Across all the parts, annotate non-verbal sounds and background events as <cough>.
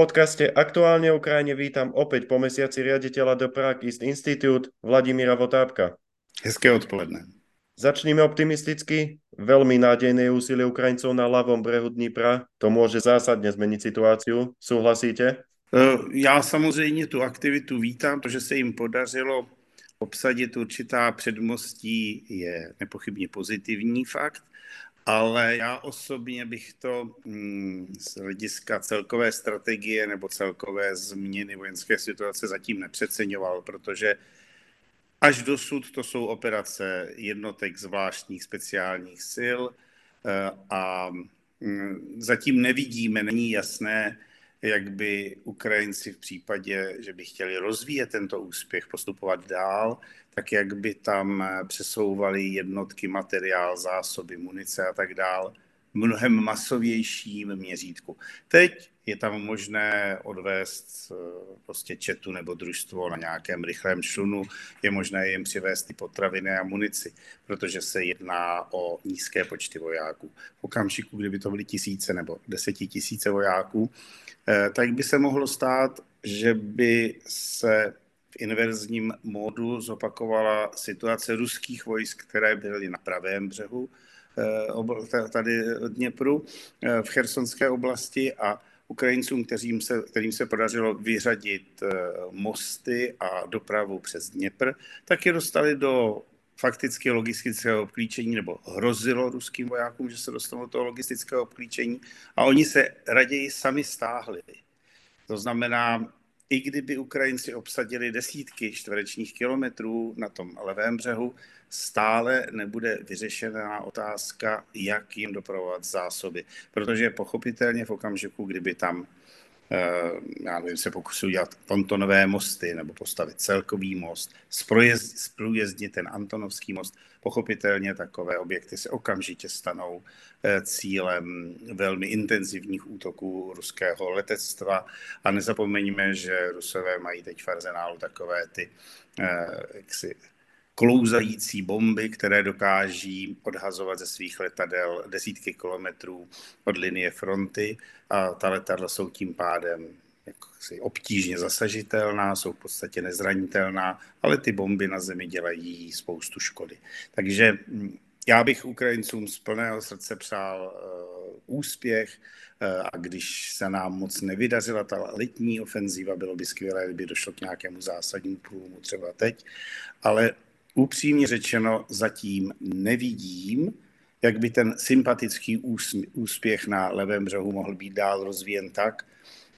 podcaste Aktuálne Ukrajine vítam opäť po mesiaci riaditeľa do Prague East Institute Vladimíra Votápka. Hezké odpoledne. Začníme optimisticky. Veľmi nádejné úsilie Ukrajincov na ľavom brehu Dnipra. To môže zásadne zmeniť situáciu. Súhlasíte? E, já samozřejmě tu aktivitu vítám, to, že se jim podařilo obsadit určitá předmostí, je nepochybně pozitivní fakt ale já osobně bych to mm, z hlediska celkové strategie nebo celkové změny vojenské situace zatím nepřeceňoval, protože až dosud to jsou operace jednotek zvláštních speciálních sil eh, a mm, zatím nevidíme, není jasné, jak by Ukrajinci v případě, že by chtěli rozvíjet tento úspěch, postupovat dál, tak jak by tam přesouvali jednotky, materiál, zásoby, munice a tak dál mnohem masovějším měřítku. Teď je tam možné odvést eh, prostě četu nebo družstvo na nějakém rychlém šunu, je možné jim přivést ty potraviny a munici, protože se jedná o nízké počty vojáků. V okamžiku, kdyby to byly tisíce nebo desetitisíce vojáků, eh, tak by se mohlo stát, že by se v inverzním módu zopakovala situace ruských vojsk, které byly na pravém břehu eh, tady Dněpru v chersonské oblasti a Ukrajincům, kterým se, kterým se podařilo vyřadit eh, mosty a dopravu přes Dněpr, tak je dostali do fakticky logistického obklíčení, nebo hrozilo ruským vojákům, že se dostanou do toho logistického obklíčení a oni se raději sami stáhli. To znamená, i kdyby Ukrajinci obsadili desítky čtverečních kilometrů na tom levém břehu, stále nebude vyřešená otázka, jak jim dopravovat zásoby. Protože pochopitelně v okamžiku, kdyby tam já nevím, se pokusil udělat pontonové mosty nebo postavit celkový most, zprůjezdnit ten Antonovský most. Pochopitelně takové objekty se okamžitě stanou eh, cílem velmi intenzivních útoků ruského letectva a nezapomeňme, že Rusové mají teď v arzenálu takové ty eh, jaksi, klouzající bomby, které dokáží odhazovat ze svých letadel desítky kilometrů od linie fronty a ta letadla jsou tím pádem jaksi obtížně zasažitelná, jsou v podstatě nezranitelná, ale ty bomby na zemi dělají spoustu škody. Takže hm, já bych Ukrajincům z plného srdce přál uh, úspěch uh, a když se nám moc nevydařila ta letní ofenzíva, bylo by skvělé, kdyby došlo k nějakému zásadnímu průlomu třeba teď, ale upřímně řečeno zatím nevidím, jak by ten sympatický úspěch na levém břehu mohl být dál rozvíjen tak,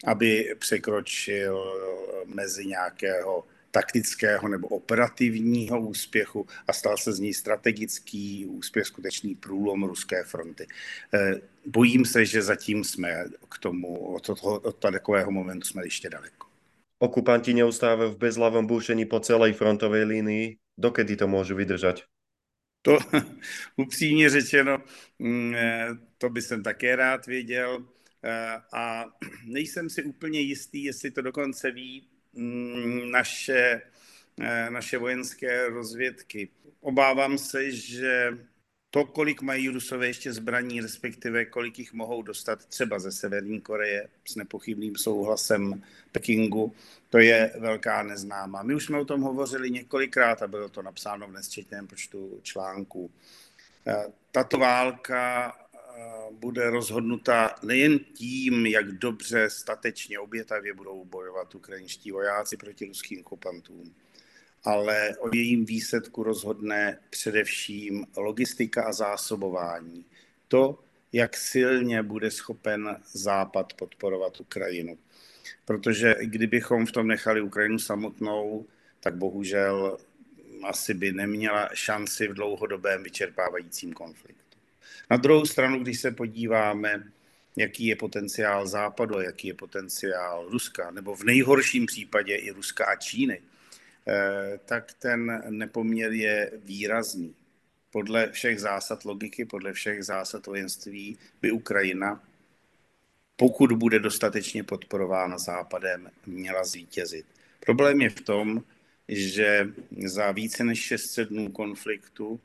aby překročil mezi nějakého taktického nebo operativního úspěchu a stal se z ní strategický úspěch, skutečný průlom ruské fronty. Eh, bojím se, že zatím jsme k tomu, od, toho, od takového momentu jsme ještě daleko. Okupanti neustávají v bezlavom búšení po celé frontové linii. Dokedy to můžu vydržet? To <laughs> upřímně řečeno, mm, eh, to by jsem také rád věděl eh, a <clears throat> nejsem si úplně jistý, jestli to dokonce ví mm, naše, eh, naše vojenské rozvědky. Obávám se, že to, kolik mají Rusové ještě zbraní, respektive kolik jich mohou dostat třeba ze Severní Koreje s nepochybným souhlasem Pekingu, to je velká neznámá. My už jsme o tom hovořili několikrát a bylo to napsáno v nesčetném počtu článků. Eh, tato válka eh, bude rozhodnuta nejen tím, jak dobře, statečně, obětavě budou bojovat ukrajinští vojáci proti ruským okupantům, ale o jejím výsledku rozhodne především logistika a zásobování. To, jak silně bude schopen Západ podporovat Ukrajinu. Protože kdybychom v tom nechali Ukrajinu samotnou, tak bohužel asi by neměla šanci v dlouhodobém vyčerpávajícím konfliktu. Na druhou stranu, když se podíváme, jaký je potenciál Západu, jaký je potenciál Ruska, nebo v nejhorším případě i Ruska a Číny, tak ten nepoměr je výrazný. Podle všech zásad logiky, podle všech zásad vojenství by Ukrajina, pokud bude dostatečně podporována Západem, měla zvítězit. Problém je v tom, že za více než 600 dnů konfliktu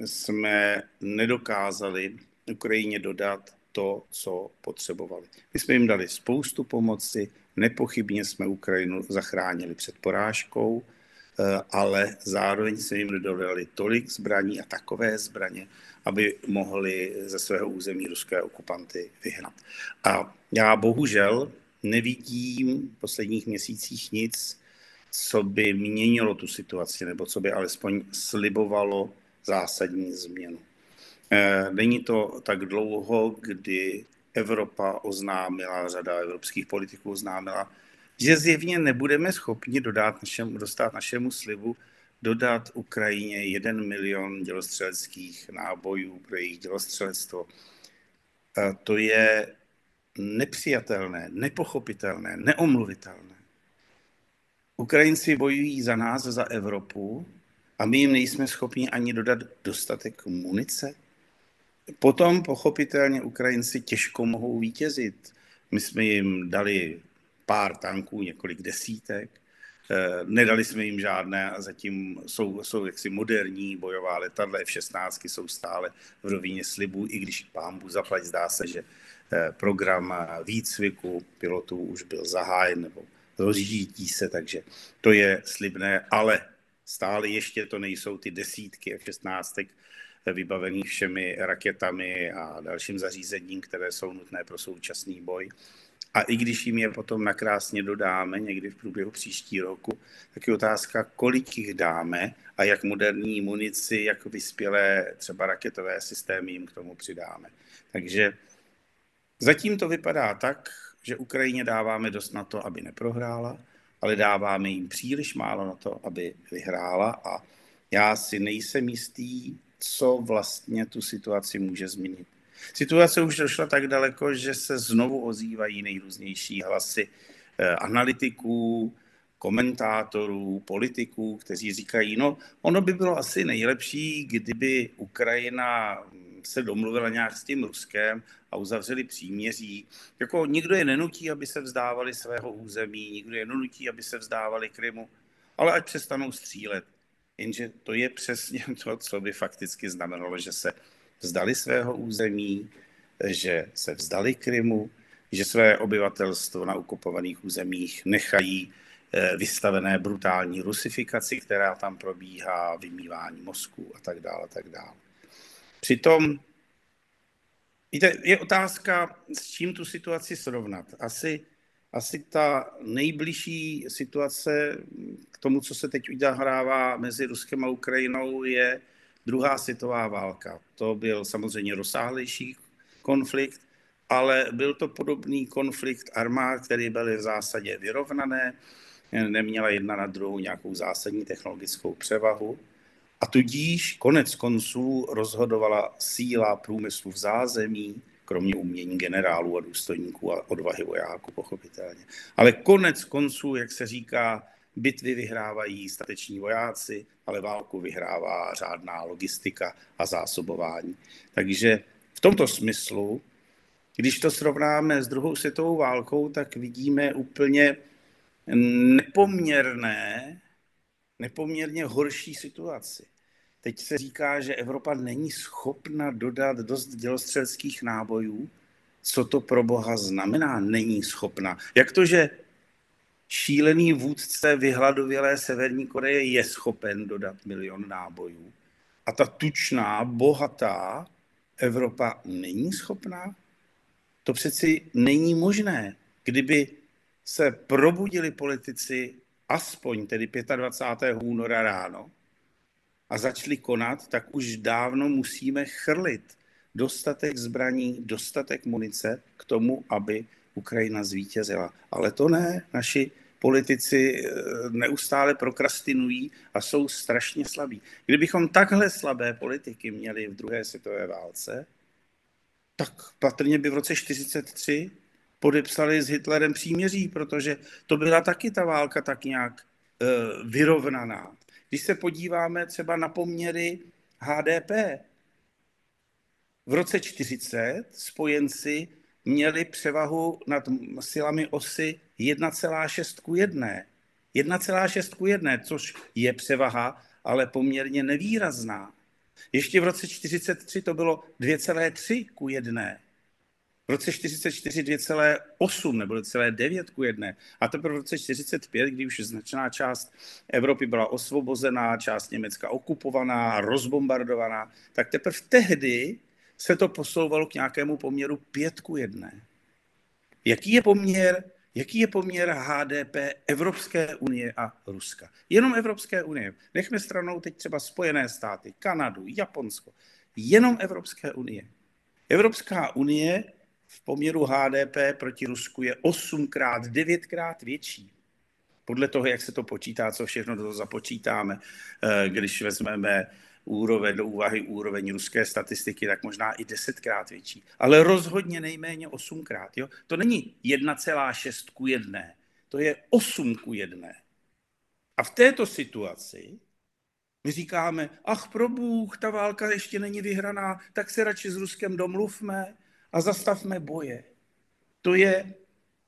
jsme nedokázali Ukrajině dodat to, co potřebovali. My jsme jim dali spoustu pomoci, nepochybně jsme Ukrajinu zachránili před porážkou, eh, ale zároveň jsme jim dodali tolik zbraní a takové zbraně, aby mohli ze svého území ruské okupanty vyhnat. A já bohužel nevidím v posledních měsících nic, co by měnilo tu situaci, nebo co by alespoň slibovalo zásadní změnu. Eh, není to tak dlouho, kdy Evropa oznámila, řada evropských politiků oznámila, že zjevně nebudeme schopni dodat našemu, dostat našemu slibu dodat Ukrajině jeden milion dělostřeleckých nábojů pro jejich dělostřelectvo. To je nepřijatelné, nepochopitelné, neomluvitelné. Ukrajinci bojují za nás, za Evropu a my jim nejsme schopni ani dodat dostatek munice. Potom pochopitelně Ukrajinci těžko mohou vítězit. My jsme jim dali pár tanků, několik desítek, eh, nedali jsme jim žádné a zatím jsou, jsou jaksi moderní bojová letadla F-16 jsou stále v rovině slibů, i když pámbu zaplať zdá se, že eh, program výcviku pilotů už byl zahájen nebo rozjíždí se, takže to je slibné, ale stále ještě to nejsou ty desítky F-16 vybavených všemi raketami a dalším zařízením, které jsou nutné pro současný boj. A i když jim je potom nakrásně dodáme někdy v průběhu příští roku, tak je otázka, kolik jich dáme a jak moderní munici, jak vyspělé třeba raketové systémy jim k tomu přidáme. Takže zatím to vypadá tak, že Ukrajině dáváme dost na to, aby neprohrála, ale dáváme jim příliš málo na to, aby vyhrála a já si nejsem jistý, co vlastně tu situaci může změnit. Situace už došla tak daleko, že se znovu ozývají nejrůznější hlasy eh, analytiků, komentátorů, politiků, kteří říkají, no ono by bylo asi nejlepší, kdyby Ukrajina se domluvila nějak s tím Ruskem a uzavřeli příměří. Jako nikdo je nenutí, aby se vzdávali svého území, nikdo je nenutí, aby se vzdávali Krymu, ale ať přestanou střílet. Jenže to je přesně <laughs> to, co by fakticky znamenalo, že se vzdali svého území, že se vzdali Krymu, že své obyvatelstvo na okupovaných územích nechají eh, vystavené brutální rusifikaci, která tam probíhá, vymývání mozku a tak dále, a tak dále. Přitom víte, je otázka, s čím tu situaci srovnat. Asi, asi ta nejbližší situace k tomu, co se teď udělává mezi Ruskem a Ukrajinou, je druhá světová válka. To byl samozřejmě rozsáhlejší konflikt, ale byl to podobný konflikt armád, který byly v zásadě vyrovnané, neměla jedna na druhou nějakou zásadní technologickou převahu. A tudíž konec konců rozhodovala síla průmyslu v zázemí, kromě umění generálů a důstojníků a odvahy vojáků, pochopitelně. Ale konec konců, jak se říká, bitvy vyhrávají stateční vojáci, ale válku vyhrává řádná logistika a zásobování. Takže v tomto smyslu, když to srovnáme s druhou světovou válkou, tak vidíme úplně nepoměrné nepoměrně horší situaci. Teď se říká, že Evropa není schopna dodat dost dělostřeleckých nábojů. Co to pro boha znamená? Není schopna. Jak to, že šílený vůdce vyhladovělé Severní Koreje je schopen dodat milion nábojů a ta tučná, bohatá Evropa není schopná? To přeci není možné. Kdyby se probudili politici aspoň tedy 25. února ráno a začali konat, tak už dávno musíme chrlit dostatek zbraní, dostatek munice k tomu, aby Ukrajina zvítězila. Ale to ne, naši politici eh, neustále prokrastinují a jsou strašně slabí. Kdybychom takhle slabé politiky měli v druhé světové válce, tak patrně by v roce 1943 podepsali s Hitlerem příměří, protože to byla taky ta válka tak nějak e, vyrovnaná. Když se podíváme třeba na poměry HDP, v roce 40 spojenci měli převahu nad silami osy 1,6 ku 1. 1,6 ku 1, což je převaha, ale poměrně nevýrazná. Ještě v roce 43 to bylo 2,3 ku 1. v roce 44 2,8 nebo 2,9 ku jedné. A teprve v roce 45, kdy už značná část Evropy byla osvobozená, část Německa okupovaná, rozbombardovaná, tak teprve tehdy se to posouvalo k nějakému poměru 5 ku jedné. Jaký je poměr Jaký je poměr HDP Evropské unie a Ruska? Jenom Evropské unie. Nechme stranou teď třeba Spojené státy, Kanadu, Japonsko. Jenom Evropské unie. Evropská unie v poměru HDP proti Rusku je 8krát, 9krát větší. Podle toho, jak se to počítá, co všechno to započítáme, eh, když vezmeme úroveň, do úvahy úroveň ruské statistiky, tak možná i desetkrát větší. Ale rozhodně nejméně osmkrát. Jo? To není 1,6 ku jedné, to je 8 ku jedné. A v této situaci my říkáme, ach pro Bůh, ta válka ještě není vyhraná, tak se radši s Ruskem domluvme a zastavme boje. To je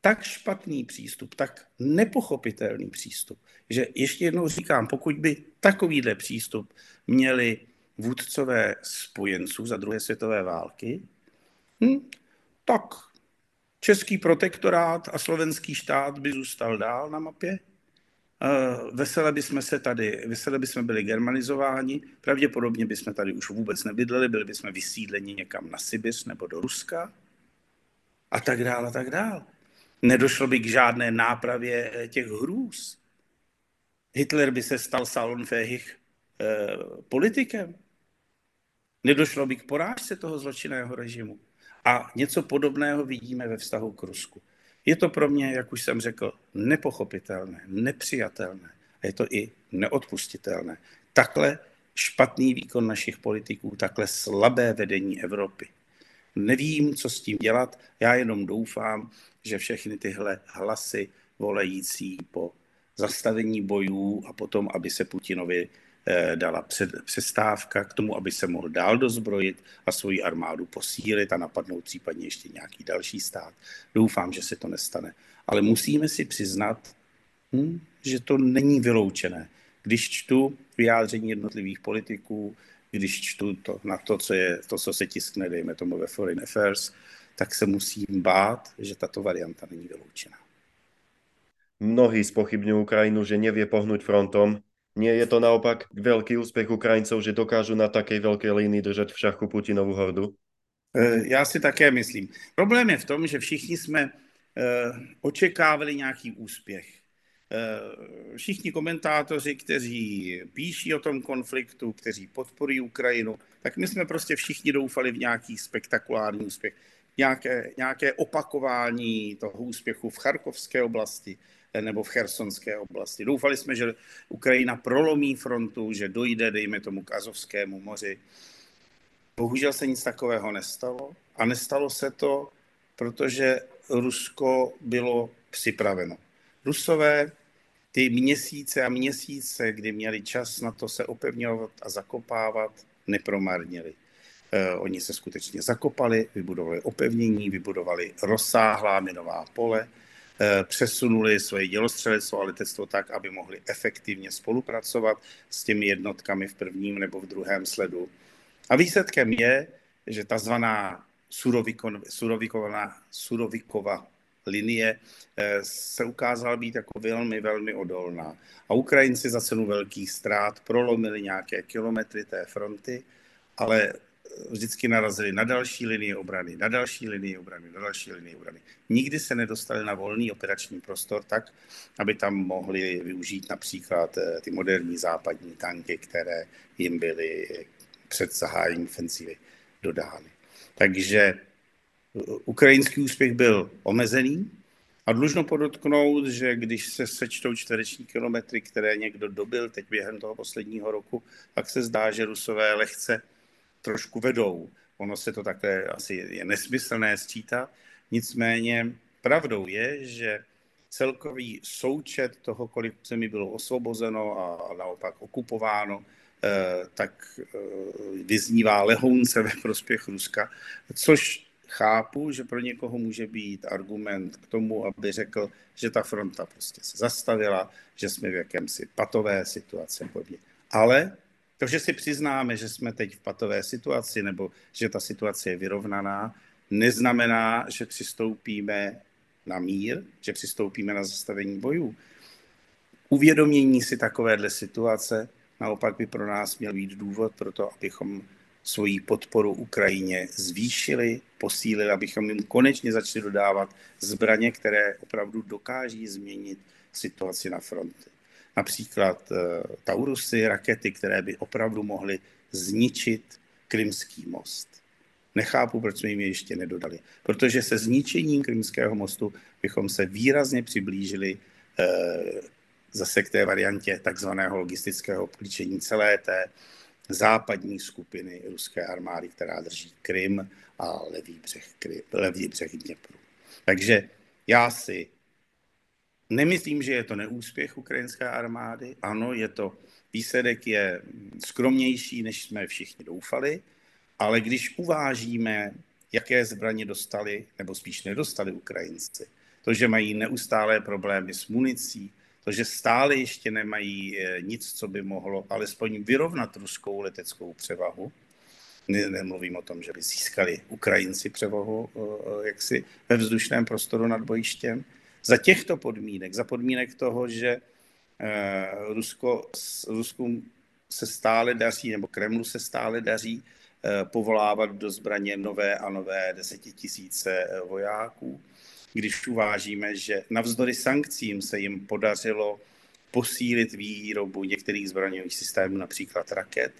tak špatný přístup, tak nepochopitelný přístup, že ještě jednou říkám, pokud by takovýhle přístup měli vůdcové spojenců za druhé světové války, hm, tak český protektorát a slovenský štát by zůstal dál na mapě. Vesele bychom se tady, vesele bychom byli germanizováni, pravděpodobně bychom tady už vůbec nebydleli, byli bychom vysídleni někam na Sibiř nebo do Ruska a tak dále a tak dále. Nedošlo by k žádné nápravě těch hrůz. Hitler by se stal salonfähig eh, politikem. Nedošlo by k porážce toho zločinného režimu. A něco podobného vidíme ve vztahu k Rusku. Je to pro mě, jak už jsem řekl, nepochopitelné, nepřijatelné. A je to i neodpustitelné. Takhle špatný výkon našich politiků, takhle slabé vedení Evropy. Nevím, co s tím dělat, já jenom doufám, že všechny tyhle hlasy volající po zastavení bojů a potom, aby se Putinovi eh, dala přestávka k tomu, aby se mohl dál dozbrojit a svoji armádu posílit a napadnout případně ještě nějaký další stát. Doufám, že se to nestane. Ale musíme si přiznat, hm, že to není vyloučené. Když čtu vyjádření jednotlivých politiků, když čtu to, na to, co, je, to, co se tiskne, dejme tomu ve Foreign Affairs, tak se musím bát, že tato varianta není vyloučená. Mnohí spochybňujú Ukrajinu, že nevie pohnúť frontom. Nie je to naopak veľký úspech Ukrajincov, že dokážu na takej veľkej línii držet v šachu Putinovu hordu? E, já si také myslím. Problém je v tom, že všichni jsme e, očekávali nějaký úspěch. Eh, všichni komentátoři, kteří píší o tom konfliktu, kteří podporují Ukrajinu, tak my jsme prostě všichni doufali v nějaký spektakulární úspěch, nějaké, nějaké opakování toho úspěchu v Charkovské oblasti nebo v Chersonské oblasti. Doufali jsme, že Ukrajina prolomí frontu, že dojde, dejme tomu, k Azovskému moři. Bohužel se nic takového nestalo a nestalo se to, protože Rusko bylo připraveno. Rusové ty měsíce a měsíce, kdy měli čas na to se opevňovat a zakopávat, nepromarnili. Eh, oni se skutečně zakopali, vybudovali opevnění, vybudovali rozsáhlá minová pole, eh, přesunuli svoje dělostřelectvo a letectvo tak, aby mohli efektivně spolupracovat s těmi jednotkami v prvním nebo v druhém sledu. A výsledkem je, že ta zvaná Surovikova, linie eh, se ukázala být jako velmi, velmi odolná. A Ukrajinci za cenu velkých ztrát prolomili nějaké kilometry té fronty, ale eh, vždycky narazili na další linii obrany, na další linii obrany, na další linii obrany. Nikdy se nedostali na volný operační prostor tak, aby tam mohli využít například eh, ty moderní západní tanky, které jim byly před zahájením ofenzivy dodány. Takže Ukrajinský úspěch byl omezený a dlužno podotknout, že když se sečtou čtvereční kilometry, které někdo dobil teď během toho posledního roku, tak se zdá, že Rusové lehce trošku vedou. Ono se to také asi je nesmyslné sčítat. Nicméně pravdou je, že celkový součet toho, kolik zemí bylo osvobozeno a naopak okupováno, eh, tak eh, vyznívá lehounce ve prospěch Ruska, což chápu, že pro někoho může být argument k tomu, aby řekl, že ta fronta prostě se zastavila, že jsme v jakémsi patové situaci. Ale to, že si přiznáme, že jsme teď v patové situaci nebo že ta situace je vyrovnaná, neznamená, že přistoupíme na mír, že přistoupíme na zastavení bojů. Uvědomění si takovéhle situace naopak by pro nás měl být důvod pro to, abychom svoji podporu Ukrajině zvýšili, posílili, abychom jim konečně začali dodávat zbraně, které opravdu dokáží změnit situaci na fronty. Například uh, Taurusy, rakety, které by opravdu mohly zničit Krymský most. Nechápu, proč jsme jim je ještě nedodali. Protože se zničením Krymského mostu bychom se výrazně přiblížili uh, zase k té variantě takzvaného logistického obklíčení celé té západní skupiny ruské armády, která drží Krym a levý břeh, Krym, levý břeh Dněpru. Takže já si nemyslím, že je to neúspěch ukrajinské armády. Ano, je to, výsledek je skromnější, než jsme všichni doufali, ale když uvážíme, jaké zbraně dostali, nebo spíš nedostali Ukrajinci, to, že mají neustálé problémy s municí, to, že stále ještě nemají eh, nic, co by mohlo alespoň vyrovnat ruskou leteckou převahu. Nemluvím o tom, že by získali Ukrajinci převahu eh, eh, jaksi ve vzdušném prostoru nad bojištěm. Za těchto podmínek, za podmínek toho, že Rusko, Rusku se stále daří, nebo Kremlu se stále daří povolávat do zbraně nové a nové desetitisíce vojáků, když uvážíme, že navzdory sankcím se jim podařilo posílit výrobu některých zbraňových systémů, například raket,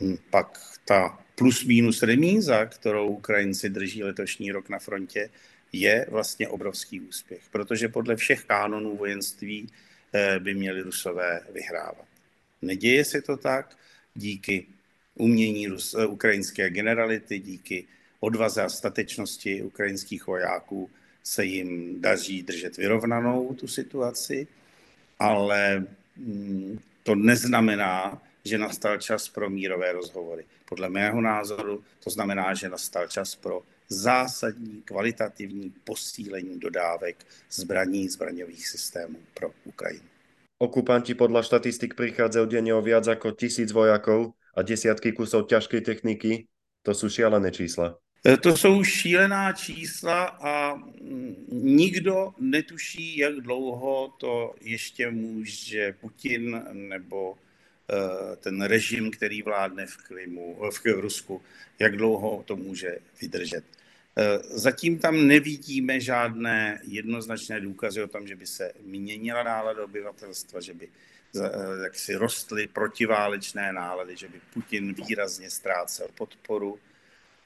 hm, pak ta plus minus remíza, kterou Ukrajinci drží letošní rok na frontě, je vlastně obrovský úspěch, protože podle všech kánonů vojenství eh, by měli Rusové vyhrávat. Neděje se to tak díky umění Rus, eh, ukrajinské generality, díky odvaze a statečnosti ukrajinských vojáků se jim daří držet vyrovnanou tu situaci, ale mm, to neznamená, že nastal čas pro mírové rozhovory. Podle mého názoru to znamená, že nastal čas pro zásadní kvalitativní posílení dodávek zbraní, zbraňových systémů pro Ukrajinu. Okupanti podľa štatistik prichádzajú denne o viac ako tisíc vojakov a desiatky kusov ťažkej techniky. To sú šialené čísla. Eh, to jsou šílená čísla a mm, nikdo netuší, jak dlouho to ještě může Putin nebo eh, ten režim, který vládne v, Krymu, v Rusku, jak dlouho to může vydržet. Eh, zatím tam nevidíme žádné jednoznačné důkazy o tom, že by se měnila nálada obyvatelstva, že by jak si rostly protiválečné nálady, že by Putin výrazně ztrácel podporu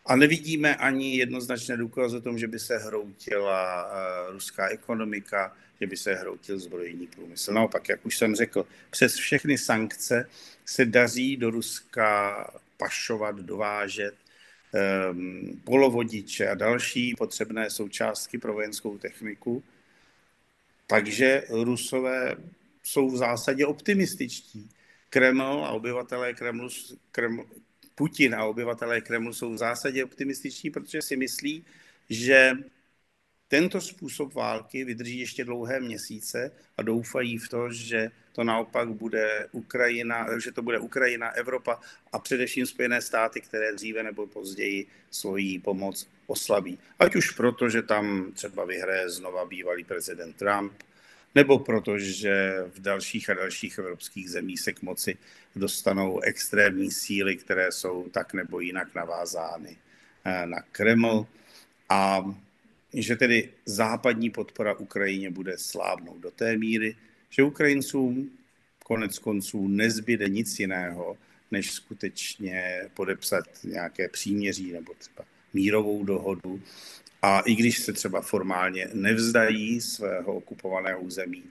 a nevidíme ani jednoznačné důkazy o tom, že by se hroutila uh, ruská ekonomika, že by se hroutil zbrojní průmysl. Naopak, jak už jsem řekl, přes všechny sankce se daří do Ruska pašovat, dovážet polovodiče a další potřebné součástky pro vojenskou techniku. Takže Rusové jsou v zásadě optimističtí. Kreml a obyvatelé Kremlu, Kreml, Putin a obyvatelé Kremlu jsou v zásadě optimističní, protože si myslí, že tento způsob války vydrží ještě dlouhé měsíce a doufají v to, že to naopak bude Ukrajina, že to bude Ukrajina, Evropa a především Spojené státy, které dříve nebo později svoji pomoc oslabí. Ať už proto, že tam třeba vyhraje znova bývalý prezident Trump, nebo protože v dalších a dalších evropských zemích se k moci dostanou extrémní síly, které jsou tak nebo jinak navázány eh, na Kreml a že tedy západní podpora Ukrajině bude slábnout do té míry, že Ukrajincům konec konců nezbyde nic jiného, než skutečně podepsat nějaké příměří nebo třeba mírovou dohodu a i když se třeba formálně nevzdají svého okupovaného území,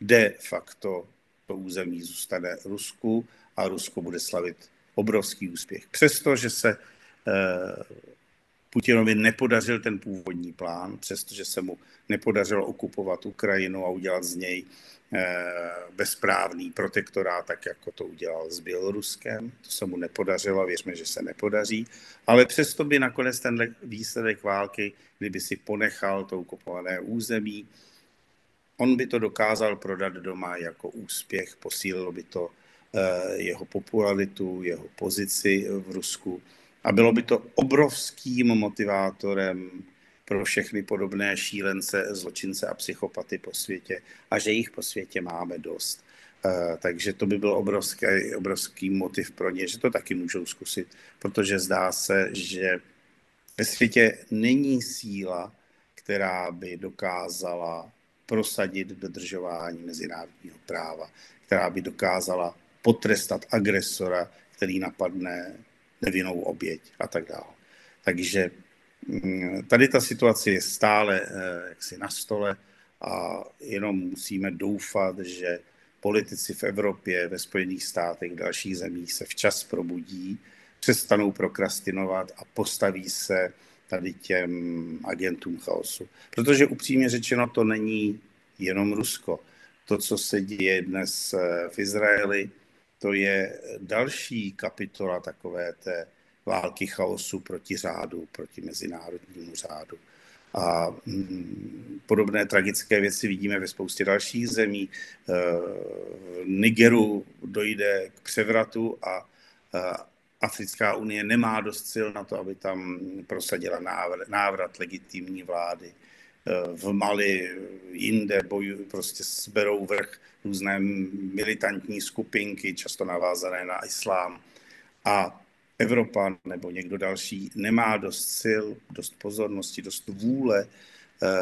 de facto to území zůstane Rusku a Rusko bude slavit obrovský úspěch. Přestože se eh, Putinovi nepodařil ten původní plán, přestože se mu nepodařilo okupovat Ukrajinu a udělat z něj eh, bezprávný protektorát, tak jako to udělal s Běloruskem. To se mu nepodařilo, věřme, že se nepodaří. Ale přesto by nakonec ten výsledek války, kdyby si ponechal to okupované území, on by to dokázal prodat doma jako úspěch, posílilo by to eh, jeho popularitu, jeho pozici v Rusku A bylo by to obrovským motivátorem pro všechny podobné šílence, zločince a psychopaty po světě a že jich po světě máme dost. Uh, takže to by byl obrovský, obrovský motiv pro ně, že to taky můžou zkusit, protože zdá se, že ve světě není síla, která by dokázala prosadit dodržování mezinárodního práva, která by dokázala potrestat agresora, který napadne nevinnou oběť a tak dále. Takže mm, tady ta situace je stále eh, jaksi na stole a jenom musíme doufat, že politici v Evropě, ve Spojených státech, v dalších zemích se včas probudí, přestanou prokrastinovat a postaví se tady těm agentům chaosu. Protože upřímně řečeno to není jenom Rusko. To, co se děje dnes eh, v Izraeli, to je další kapitola takové té války chaosu proti řádu, proti mezinárodnímu řádu. A mm, podobné tragické věci vidíme ve spoustě dalších zemí. Eh, v Nigeru dojde k převratu a eh, Africká unie nemá dost sil na to, aby tam prosadila návrat legitimní vlády. V Mali, jinde bojují, prostě sberou vrch různé militantní skupinky, často navázané na islám. A Evropa nebo někdo další nemá dost sil, dost pozornosti, dost vůle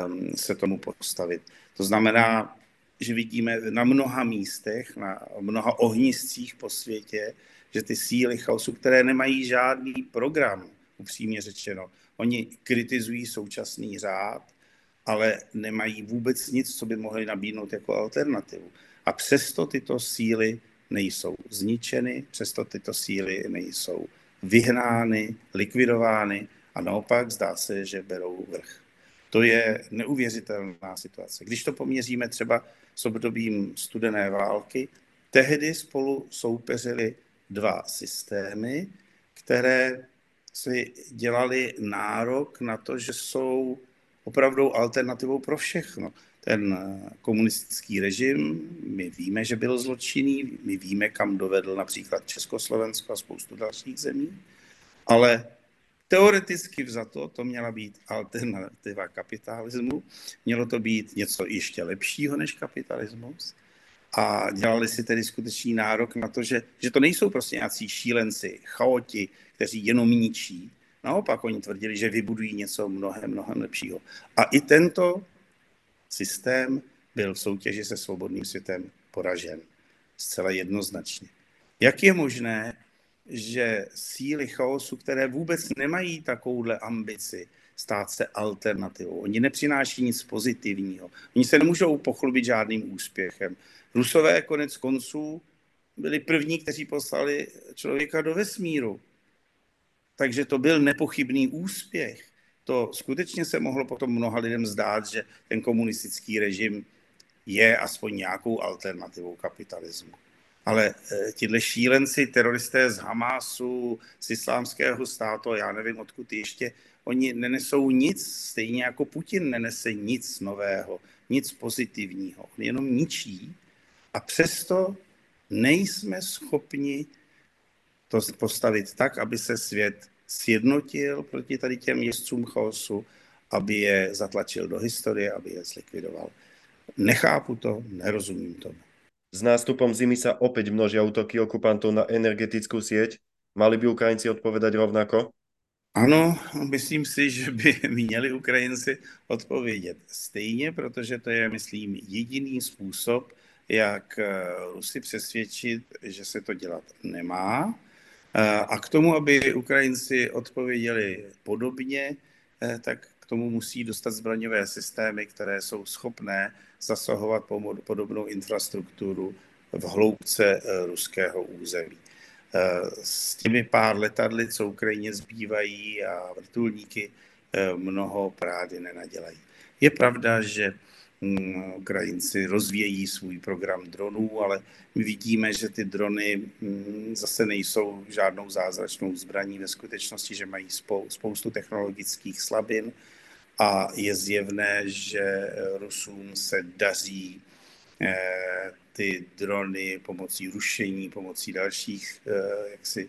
um, se tomu postavit. To znamená, že vidíme na mnoha místech, na mnoha ohniscích po světě, že ty síly chaosu, které nemají žádný program, upřímně řečeno, oni kritizují současný řád, ale nemají vůbec nic, co by mohli nabídnout jako alternativu. A přesto tyto síly nejsou zničeny, přesto tyto síly nejsou vyhnány, likvidovány a naopak zdá se, že berou vrch. To je neuvěřitelná situace. Když to poměříme třeba s obdobím studené války, tehdy spolu soupeřili dva systémy, které si dělali nárok na to, že jsou opravdu alternativou pro všechno. Ten eh, komunistický režim, my víme, že byl zločinný, my víme, kam dovedl například Československo a spoustu dalších zemí, ale teoreticky vzato to měla být alternativa kapitalismu, mělo to být něco ještě lepšího než kapitalismus a dělali si tedy skutečný nárok na to, že, že to nejsou prostě nějací šílenci, chaoti, kteří jenom ničí. Naopak oni tvrdili, že vybudují něco mnohem, mnohem lepšího. A i tento systém byl v soutěži se svobodným světem poražen. Zcela jednoznačně. Jak je možné, že síly chaosu, které vůbec nemají takovouhle ambici stát se alternativou, oni nepřináší nic pozitivního, oni se nemůžou pochlubit žádným úspěchem, Rusové konec konců byli první, kteří poslali člověka do vesmíru. Takže to byl nepochybný úspěch. To skutečně se mohlo potom mnoha lidem zdát, že ten komunistický režim je aspoň nějakou alternativou kapitalismu. Ale e, tihle šílenci, teroristé z Hamásu, z islámského státu, já nevím odkud ještě, oni nenesou nic, stejně jako Putin nenese nic nového, nic pozitivního. Jenom ničí a přesto nejsme schopni to postavit tak, aby se svět sjednotil proti tady těm jezdcům chaosu, aby je zatlačil do historie, aby je zlikvidoval. Nechápu to, nerozumím tomu. S nástupom zimy sa opäť množia útoky okupantov na energetickú sieť. Mali by Ukrajinci odpovedať rovnako? Ano, myslím si, že by <laughs> měli Ukrajinci odpovědět stejně, protože to je, myslím, jediný způsob, jak eh, Rusy přesvědčit, že se to dělat nemá. Eh, a k tomu, aby Ukrajinci odpověděli podobně, eh, tak k tomu musí dostat zbraňové systémy, které jsou schopné zasahovat podobnou infrastrukturu v hloubce ruského území. S těmi pár letadly, co Ukrajině zbývají a vrtulníky, mnoho právě nenadělají. Je pravda, že Ukrajinci rozvíjejí svůj program dronů, ale my vidíme, že ty drony mm, zase nejsou žádnou zázračnou zbraní ve skutečnosti, že mají spoustu technologických slabin a je zjevné, že Rusům se daří eh, ty drony pomocí rušení, pomocí dalších eh, jaksi,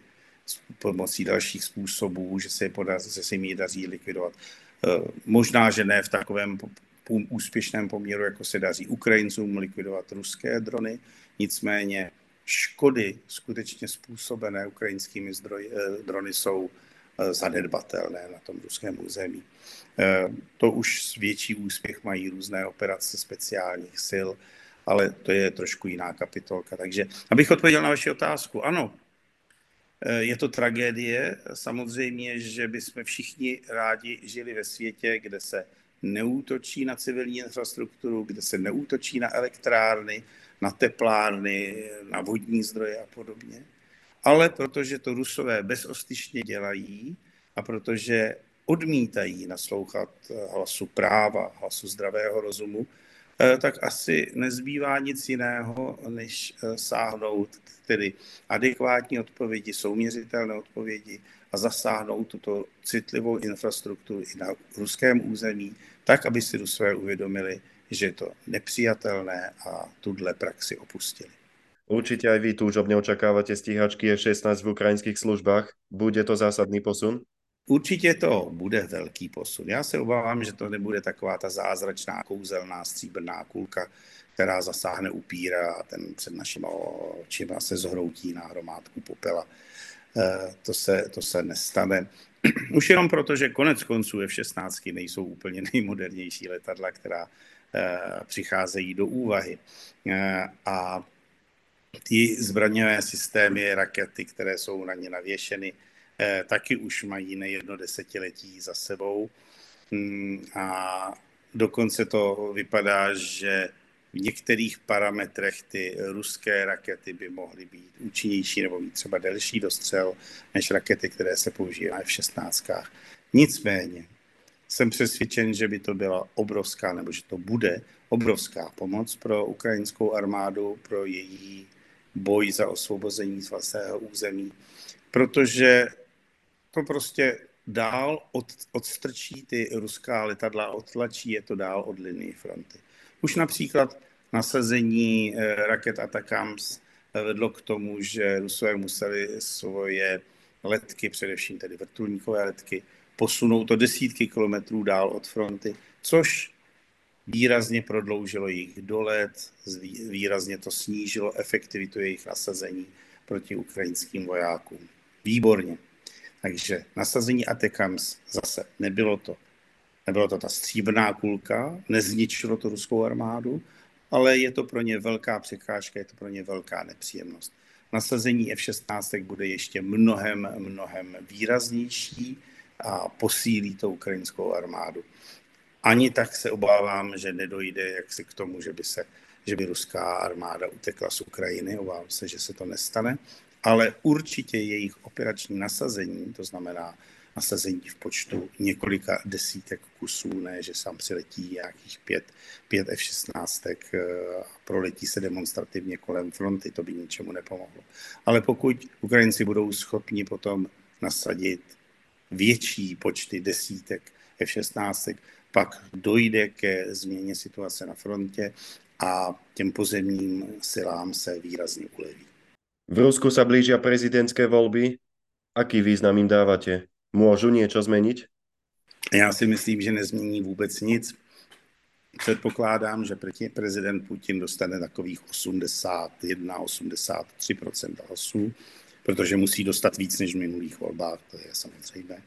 pomocí dalších způsobů, že se, je podaří, že se jim daří likvidovat. Možná, že ne v takovém úspěšném poměru, jako se daří Ukrajincům likvidovat ruské drony, nicméně škody skutečně způsobené ukrajinskými zdroji, eh, drony jsou eh, zanedbatelné na tom ruském území. Eh, to už větší úspěch mají různé operace speciálních sil, ale to je trošku jiná kapitolka. Takže abych odpověděl na vaši otázku, ano, je to tragédie. Samozřejmě, že bychom všichni rádi žili ve světě, kde se neútočí na civilní infrastrukturu, kde se neútočí na elektrárny, na teplárny, na vodní zdroje a podobně. Ale protože to Rusové bezostyšně dělají a protože odmítají naslouchat hlasu práva, hlasu zdravého rozumu, tak asi nezbývá nic jiného, než eh, sáhnout tedy adekvátní odpovědi, souměřitelné odpovědi a zasáhnout tuto citlivou infrastrukturu i na ruském území, tak, aby si Rusové uvědomili, že je to nepřijatelné a tuhle praxi opustili. Určitě aj vy túžobne očakávate stíhačky F-16 v ukrajinských službách. Bude to zásadný posun? Určitě to bude velký posun. Já se obávám, že to nebude taková ta zázračná kouzelná stříbrná kulka, která zasáhne upíra a ten před našimi očima se zhroutí na hromádku popela. E, to se, to se nestane. <clears throat> Už jenom proto, že konec konců F-16 nejsou úplně nejmodernější letadla, která Eh, přicházejí do úvahy. Eh, a ty zbraňové systémy, rakety, které jsou na ně navěšeny, eh, taky už mají nejedno desetiletí za sebou. Hmm, a dokonce to vypadá, že v některých parametrech ty ruské rakety by mohly být účinnější nebo mít třeba delší dostřel než rakety, které se používají v 16. Nicméně, jsem přesvědčen, že by to byla obrovská, nebo že to bude obrovská pomoc pro ukrajinskou armádu, pro její boj za osvobození z vlastného území, protože to prostě dál od, odstrčí ty ruská letadla, odtlačí je to dál od linii fronty. Už například nasazení eh, raket Atakams vedlo k tomu, že Rusové museli svoje letky, především tedy vrtulníkové letky, posunou to desítky kilometrů dál od fronty, což výrazně prodloužilo jejich dolet, výrazně to snížilo efektivitu jejich nasazení proti ukrajinským vojákům. Výborně. Takže nasazení Atekams zase nebylo to. Nebylo to ta stříbrná kulka, nezničilo to ruskou armádu, ale je to pro ně velká překážka, je to pro ně velká nepříjemnost. Nasazení F-16 bude ještě mnohem, mnohem výraznější a posílí to ukrajinskou armádu. Ani tak se obávám, že nedojde jaksi k tomu, že by, se, že by ruská armáda utekla z Ukrajiny. Obávám se, že se to nestane, ale určitě jejich operační nasazení, to znamená nasazení v počtu několika desítek kusů, ne, že sám přiletí nějakých pět, pět F-16 eh, a proletí se demonstrativně kolem fronty, to by ničemu nepomohlo. Ale pokud Ukrajinci budou schopni potom nasadit větší počty desítek F-16, pak dojde ke změně situace na frontě a těm pozemním silám se výrazně uleví. V Rusku sa blížia prezidentské voľby. Aký význam im dávate? Môžu niečo zmeniť? Já si myslím, že nezmění vůbec nic. Předpokládám, že prezident Putin dostane takových 81-83% hlasů protože musí dostat víc než v minulých volbách, to je samozřejmé.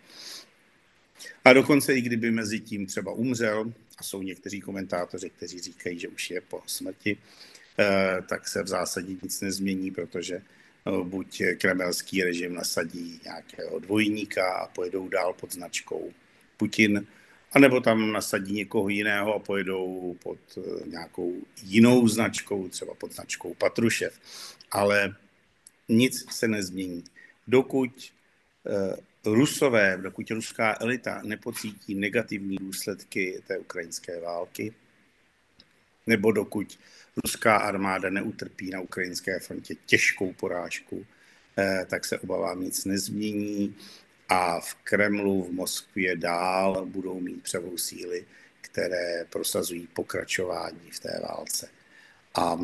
A dokonce i kdyby mezi tím třeba umřel, a jsou někteří komentátoři, kteří říkají, že už je po smrti, tak se v zásadě nic nezmění, protože eh, buď kremelský režim nasadí nějakého dvojníka a pojedou dál pod značkou Putin, anebo tam nasadí někoho jiného a pojedou pod eh, nějakou jinou značkou, třeba pod značkou Patrušev. Ale nic se nezmění. Dokud eh, Rusové, dokud ruská elita nepocítí negativní důsledky té ukrajinské války, nebo dokud ruská armáda neutrpí na ukrajinské frontě těžkou porážku, eh, tak se obávám nic nezmění a v Kremlu, v Moskvě dál budou mít převou síly, které prosazují pokračování v té válce. A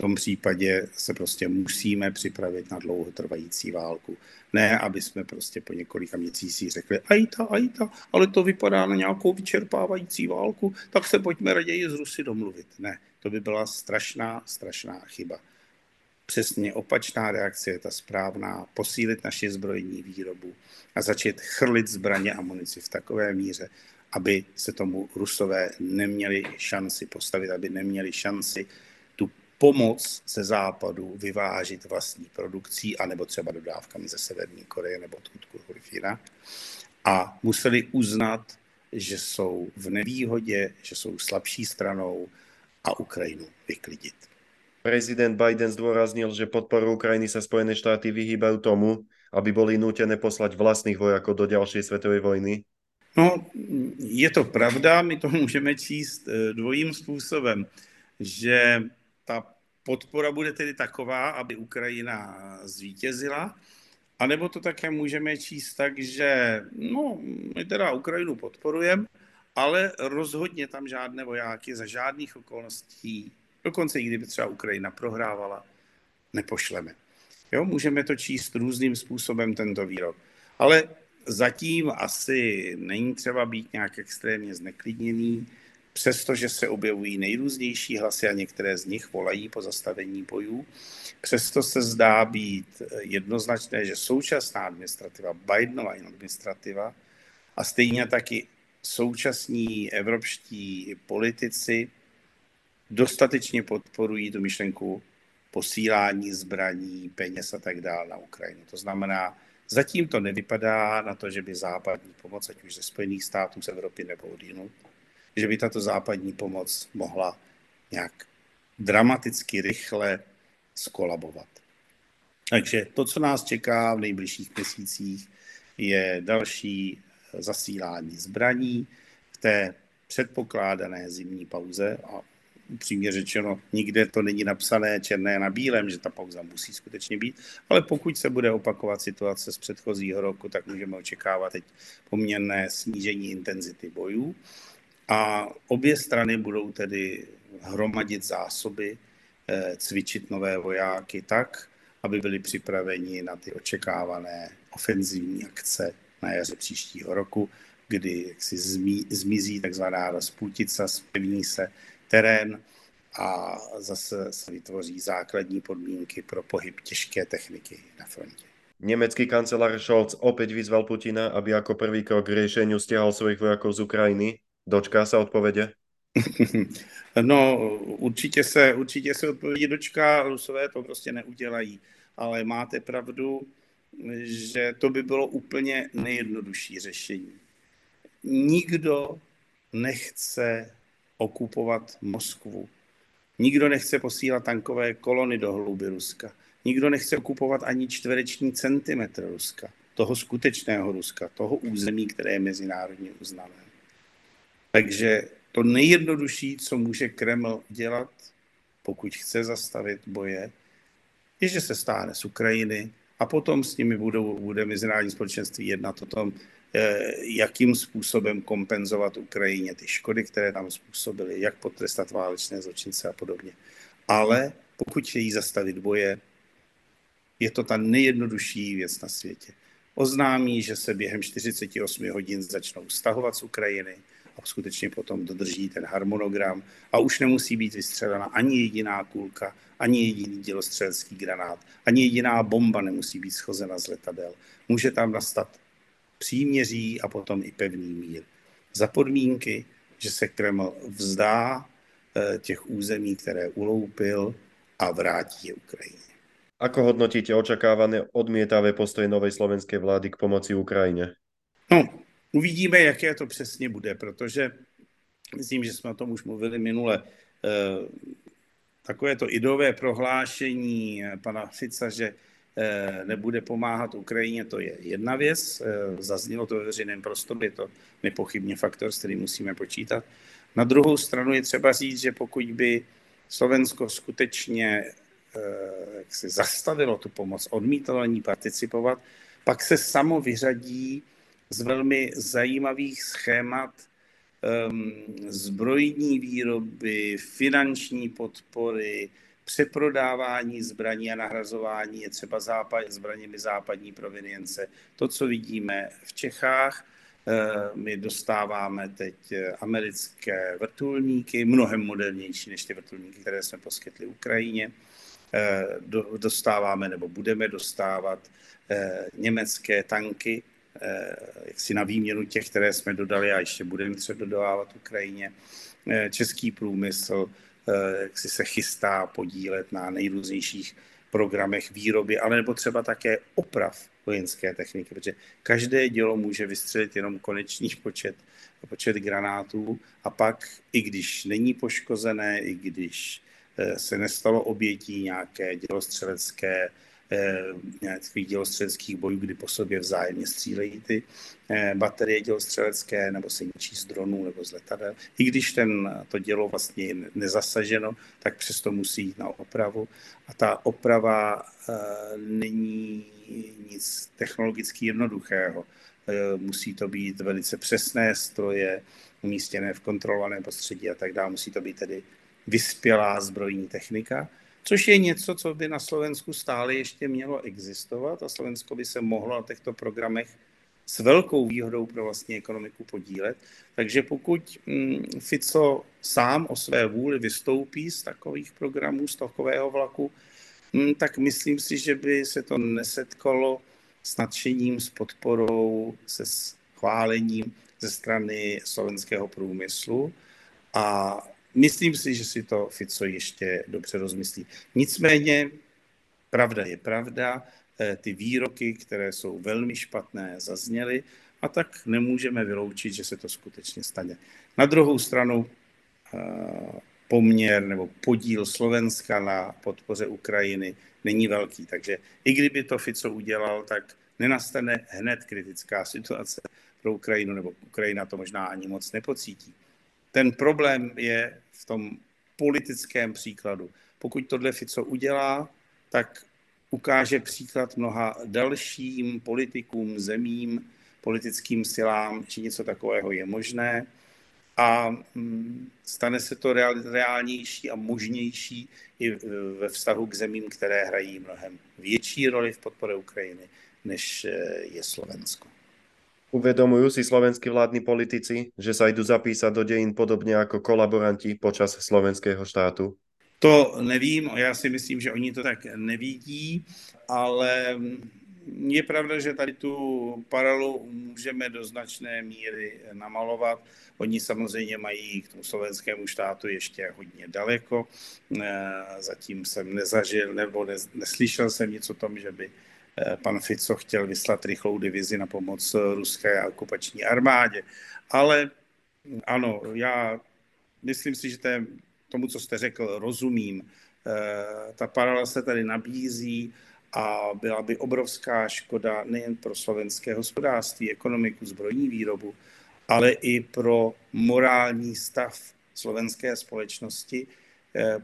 tom případě se prostě musíme připravit na dlouhotrvající válku. Ne, aby jsme prostě po několika měsících řekli, ajta, ajta, ale to vypadá na nějakou vyčerpávající válku, tak se pojďme raději z Rusy domluvit. Ne, to by byla strašná, strašná chyba. Přesně opačná reakce je ta správná, posílit naši zbrojní výrobu a začít chrlit zbraně a munici v takové míře, aby se tomu Rusové neměli šanci postavit, aby neměli šanci pomoc ze západu vyvážit vlastní produkcí anebo třeba dodávkami ze Severní Koreje nebo odkudkoliv jinak. A museli uznat, že jsou v nevýhodě, že jsou slabší stranou a Ukrajinu vyklidit. Prezident Biden zdôraznil, že podporu Ukrajiny sa Spojené štáty vyhýbajú tomu, aby boli nútené poslať vlastných vojakov do ďalšej svetovej vojny? No, je to pravda, my to <laughs> můžeme číst eh, dvojím způsobem, že ta podpora bude tedy taková, aby Ukrajina zvítězila, anebo to také můžeme číst tak, že no, my teda Ukrajinu podporujeme, ale rozhodně tam žádné vojáky za žádných okolností, dokonce i kdyby třeba Ukrajina prohrávala, nepošleme. Jo, můžeme to číst různým způsobem tento výrok. Ale zatím asi není třeba být nějak extrémně zneklidněný, přestože se objevují nejrůznější hlasy a některé z nich volají po zastavení bojů. Přesto se zdá být jednoznačné, že současná administrativa, Bidenova administrativa a stejně taky současní evropští politici dostatečně podporují tu myšlenku posílání zbraní, peněz a tak dále na Ukrajinu. To znamená, Zatím to nevypadá na to, že by západní pomoc, ať už ze Spojených států, z Evropy nebo odinut, že by tato západní pomoc mohla nějak dramaticky rychle skolabovat. Takže to, co nás čeká v nejbližších měsících, je další zasílání zbraní v té předpokládané zimní pauze. A upřímně řečeno, nikde to není napsané černé na bílém, že ta pauza musí skutečně být, ale pokud se bude opakovat situace z předchozího roku, tak můžeme očekávat teď poměrné snížení intenzity bojů a obě strany budou tedy hromadit zásoby, eh, cvičit nové vojáky tak, aby byli připraveni na ty očekávané ofenzivní akce na jaře příštího roku, kdy jaksi zmizí, takzvaná rozputica, spevní se terén a zase se vytvoří základní podmínky pro pohyb těžké techniky na frontě. Německý kancelár Scholz opět vyzval Putina, aby jako prvý krok k řešení stiahol svojich vojaků z Ukrajiny. Dočká se odpovědě? <laughs> no, určitě se, určitě se odpovědi dočká, Rusové to prostě neudělají. Ale máte pravdu, že to by bylo úplně nejjednodušší řešení. Nikdo nechce okupovat Moskvu. Nikdo nechce posílat tankové kolony do hlouby Ruska. Nikdo nechce okupovat ani čtvereční centimetr Ruska, toho skutečného Ruska, toho území, které je mezinárodně uznané. Takže to nejjednodušší, co může Kreml dělat, pokud chce zastavit boje, je, že se stáhne z Ukrajiny a potom s nimi budou, bude mezinárodní společenství jednat o tom, Eh, jakým způsobem kompenzovat Ukrajině ty škody, které tam způsobily, jak potrestat válečné zločince a podobně. Ale pokud chtějí zastavit boje, je to ta nejjednodušší věc na světě. Oznámí, že se během 48 hodin začnou stahovat z Ukrajiny a skutečně potom dodrží ten harmonogram a už nemusí být vystřelena ani jediná kulka, ani jediný dělostřelecký granát, ani jediná bomba nemusí být schozena z letadel. Může tam nastat příměří a potom i pevný mír. Za podmínky, že se Kreml vzdá eh, těch území, které uloupil a vrátí je Ukrajině. Ako hodnotíte očakávané odmietavé postoje novej slovenské vlády k pomoci Ukrajině? No, uvidíme, jaké to přesně bude, protože myslím, že jsme o tom už mluvili minule. Eh, takové to ideové prohlášení pana Fica, že Eh, nebude pomáhat Ukrajině, to je jedna věc. Eh, zaznělo to ve veřejném prostoru, je to nepochybně faktor, s kterým musíme počítat. Na druhou stranu je třeba říct, že pokud by Slovensko skutečně jak se zastavilo tu pomoc, odmítalo ní participovat, pak se samo vyřadí z velmi zajímavých schémat um, zbrojní výroby, finanční podpory, přeprodávání zbraní a nahrazování je třeba západ, zbraněmi západní provenience. To, co vidíme v Čechách, Eh, my dostáváme teď eh, americké vrtulníky, mnohem modernější než ty vrtulníky, které jsme poskytli Ukrajině. Eh, dostáváme nebo budeme dostávat německé tanky, jaksi na výměnu těch, které jsme dodali a ještě budeme třeba dodávat Ukrajině. Český průmysl jak si se chystá podílet na nejrůznějších programech výroby, ale nebo třeba také oprav vojenské techniky, protože každé dělo může vystřelit jenom konečný počet, počet granátů a pak, i když není poškozené, i když eh, se nestalo obětí nějaké dělostřelecké Eh, nějakých dělostřeleckých bojů, kdy po sobě vzájemně střílejí ty eh, baterie dělostřelecké, nebo se ničí z dronů nebo z letadel. I když ten, to dělo vlastně je nezasaženo, tak přesto musí jít na opravu. A ta oprava e, není nic technologicky jednoduchého. Musí to být velice přesné stroje, umístěné v kontrolovaném prostředí a tak dále. Musí to být tedy vyspělá zbrojní technika což je něco, co by na Slovensku stále ještě mělo existovat a Slovensko by se mohlo na těchto programech s velkou výhodou pro vlastní ekonomiku podílet. Takže pokud mm, Fico sám o své vůli vystoupí z takových programů, z takového vlaku, mm, tak myslím si, že by se to nesetkalo s nadšením, s podporou, se schválením ze strany slovenského průmyslu. A Myslím si, že si to Fico ještě dobře rozmyslí. Nicméně, pravda je pravda, eh, ty výroky, které jsou velmi špatné, zazněly a tak nemůžeme vyloučit, že se to skutečně stane. Na druhou stranu eh, poměr nebo podíl Slovenska na podpoře Ukrajiny není velký, takže i kdyby to Fico udělal, tak nenastane hned kritická situace pro Ukrajinu, nebo Ukrajina to možná ani moc nepocítí. Ten problém je v tom politickém příkladu. Pokud tohle Fico udělá, tak ukáže příklad mnoha dalším politikům, zemím, politickým silám, či něco takového je možné a mm, stane se to reálnější a možnější i ve vztahu k zemím, které hrají mnohem větší roli v podpoře Ukrajiny, než eh, je Slovensko. Uvedomujú si slovenskí vládni politici, že sa idú zapísať do dejín podobně jako kolaboranti počas slovenského štátu? To nevím, já si myslím, že oni to tak nevidí, ale je pravda, že tady tu paralelu můžeme do značné míry namalovat. Oni samozřejmě mají k tomu slovenskému štátu ještě hodně daleko. Zatím jsem nezažil nebo neslyšel jsem nic o tom, že by pan Fico chtěl vyslat rychlou divizi na pomoc ruské okupační armádě. Ale ano, já myslím si, že tomu, co jste řekl, rozumím. Eh, ta paralela se tady nabízí a byla by obrovská škoda nejen pro slovenské hospodářství, ekonomiku, zbrojní výrobu, ale i pro morální stav slovenské společnosti, Eh,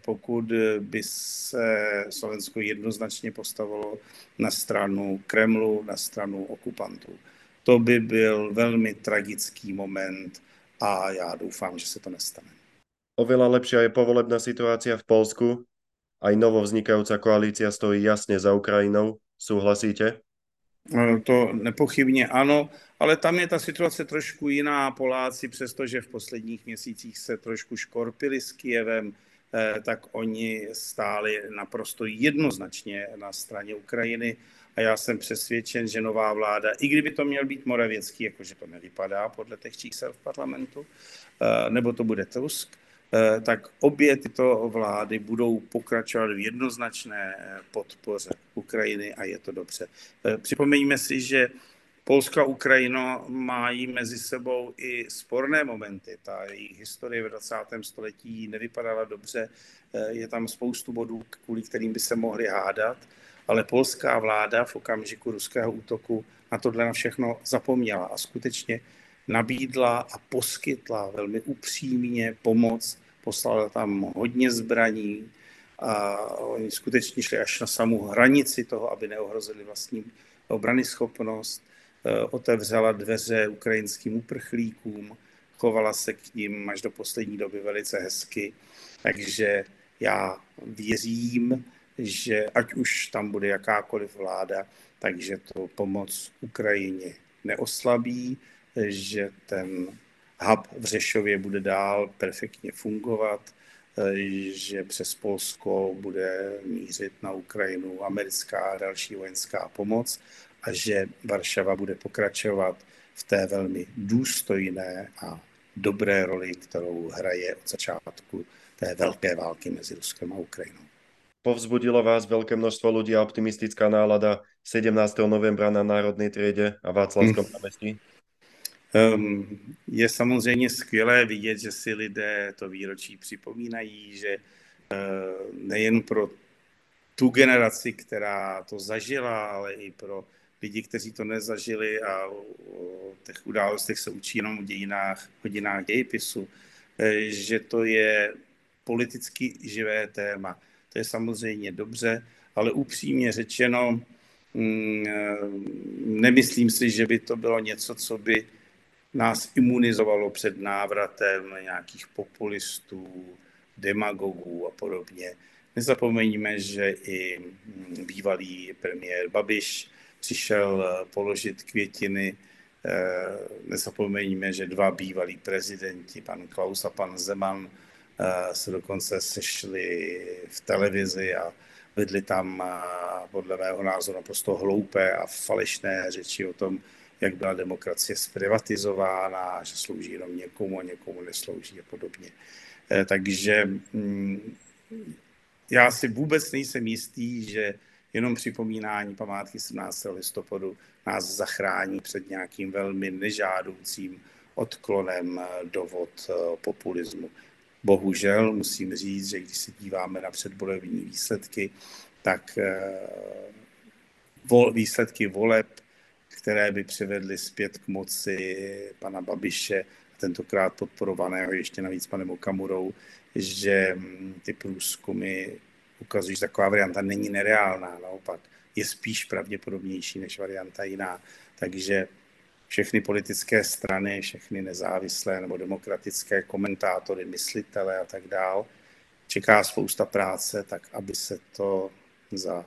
pokud by se Slovensko jednoznačně postavilo na stranu Kremlu, na stranu okupantů. To by byl velmi tragický moment a já doufám, že se to nestane. Oveľa lepšia je povolebná situácia v Polsku. Aj novo vznikajúca koalícia stojí jasne za Ukrajinou. Souhlasíte? Eh, to nepochybně ano, ale tam je ta situace trošku jiná. Poláci, přestože v posledních měsících se trošku škorpili s Kijevem, Eh, tak oni stáli naprosto jednoznačně na straně Ukrajiny a já jsem přesvědčen, že nová vláda, i kdyby to měl být Moravěcký, jakože to nevypadá podle těch čísel v parlamentu, eh, nebo to bude Tusk, eh, tak obě tyto vlády budou pokračovat v jednoznačné podpoře Ukrajiny a je to dobře. Připomeňme si, že Polska a Ukrajina mají mezi sebou i sporné momenty. Ta jejich historie v 20. století nevypadala dobře. Eh, je tam spoustu bodů, kvůli kterým by se mohli hádat, ale polská vláda v okamžiku ruského útoku na tohle na všechno zapomněla a skutečně nabídla a poskytla velmi upřímně pomoc, poslala tam hodně zbraní a oni skutečně šli až na samou hranici toho, aby neohrozili vlastní obrany schopnost otevřela dveře ukrajinským uprchlíkům, chovala se k ním až do poslední doby velice hezky. Takže Já věřím, že ať už tam bude jakákoliv vláda, takže to pomoc Ukrajině neoslabí, že ten hub v Řešově bude dál perfektně fungovat, že přes Polsko bude mířit na Ukrajinu americká a další vojenská pomoc a že Varšava bude pokračovat v té velmi důstojné a dobré roli, kterou hraje od začátku té velké války mezi Ruskem a Ukrajinou. Povzbudilo vás veľké množstvo ľudí a optimistická nálada 17. novembra na Národnej triede a Václavskom námestí? Um, je samozřejmě skvělé vidět, že si lidé to výročí připomínají, že uh, nejen pro tu generaci, která to zažila, ale i pro lidi, kteří to nezažili a o těch událostech se učí jenom v dějinách, hodinách dějepisu, eh, že to je politicky živé téma. To je samozřejmě dobře, ale upřímně řečeno, mm, eh, nemyslím si, že by to bylo něco, co by nás imunizovalo před návratem nějakých populistů, demagogů a podobně. Nezapomeňme, že i mm, bývalý premiér Babiš přišel eh, položit květiny. Eh, nezapomeňme, že dva bývalí prezidenti, pan Klaus a pan Zeman, eh, se dokonce sešli v televizi a vedli tam podle mého názoru naprosto hloupé a falešné řeči o tom, jak byla demokracie zprivatizována, že slouží jenom někomu a někomu neslouží a podobně. Takže mm, já si vůbec nejsem jistý, že jenom připomínání památky 17. listopadu nás zachrání před nějakým velmi nežádoucím odklonem do vod eh, populismu. Bohužel musím říct, že když se díváme na předvolební výsledky, tak eh, výsledky voleb, které by přivedly zpět k moci pana Babiše, tentokrát podporovaného ještě navíc panem Okamurou, že hm, ty průzkumy ukazují, že taková varianta není nereálná, naopak je spíš pravděpodobnější než varianta jiná. Takže všechny politické strany, všechny nezávislé nebo demokratické komentátory, myslitele a tak dál, čeká spousta práce, tak aby se to za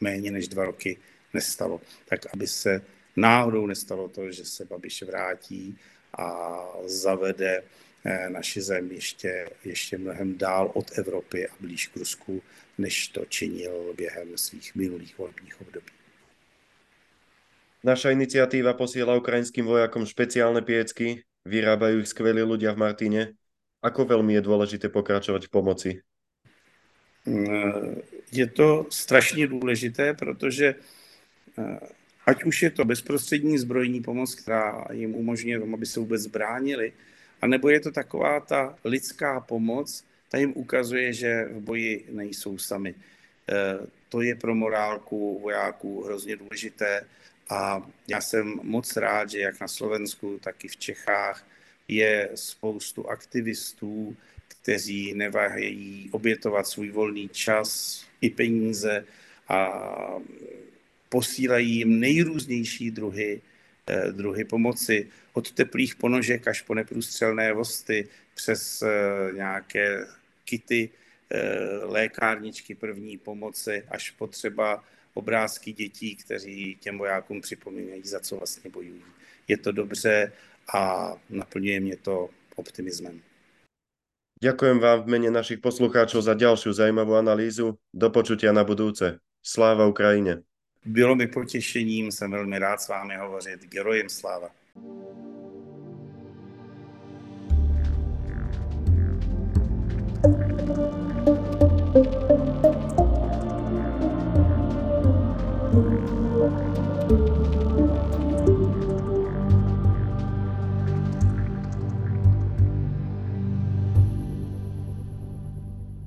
méně než dva roky nestalo. Tak aby se náhodou nestalo to, že se Babiš vrátí a zavede naši zem ještě, ještě mnohem dál od Evropy a blíž k Rusku, než to činil během svých minulých volebních období. Naša iniciatíva posiela ukrajinským vojakom špeciálne piecky, vyrábajú ich skvelí ľudia v Martine. Ako veľmi je dôležité pokračovať v pomoci? Eh, je to strašně důležité, protože eh, ať už je to bezprostřední zbrojní pomoc, která jim umožňuje, aby se vůbec zbránili, a nebo je to taková ta lidská pomoc, ta jim ukazuje, že v boji nejsou sami. E, to je pro morálku vojáků hrozně důležité a já jsem moc rád, že jak na Slovensku, tak i v Čechách je spoustu aktivistů, kteří neváhají obětovat svůj volný čas i peníze a posílají jim nejrůznější druhy Eh, druhy pomoci, od teplých ponožek až po neprůstřelné vosty, přes eh, nějaké kity, eh, lékárničky první pomoci, až po třeba obrázky dětí, kteří těm vojákům připomínají, za co vlastně bojují. Je to dobře a naplňuje mě to optimismem. Ďakujem vám v mene našich poslucháčov za ďalšiu zajímavú analýzu. Do počutia na budúce. Sláva Ukrajine. Bylo mi potěšením, jsem velmi rád s vámi hovořit. Gerojem sláva. thank you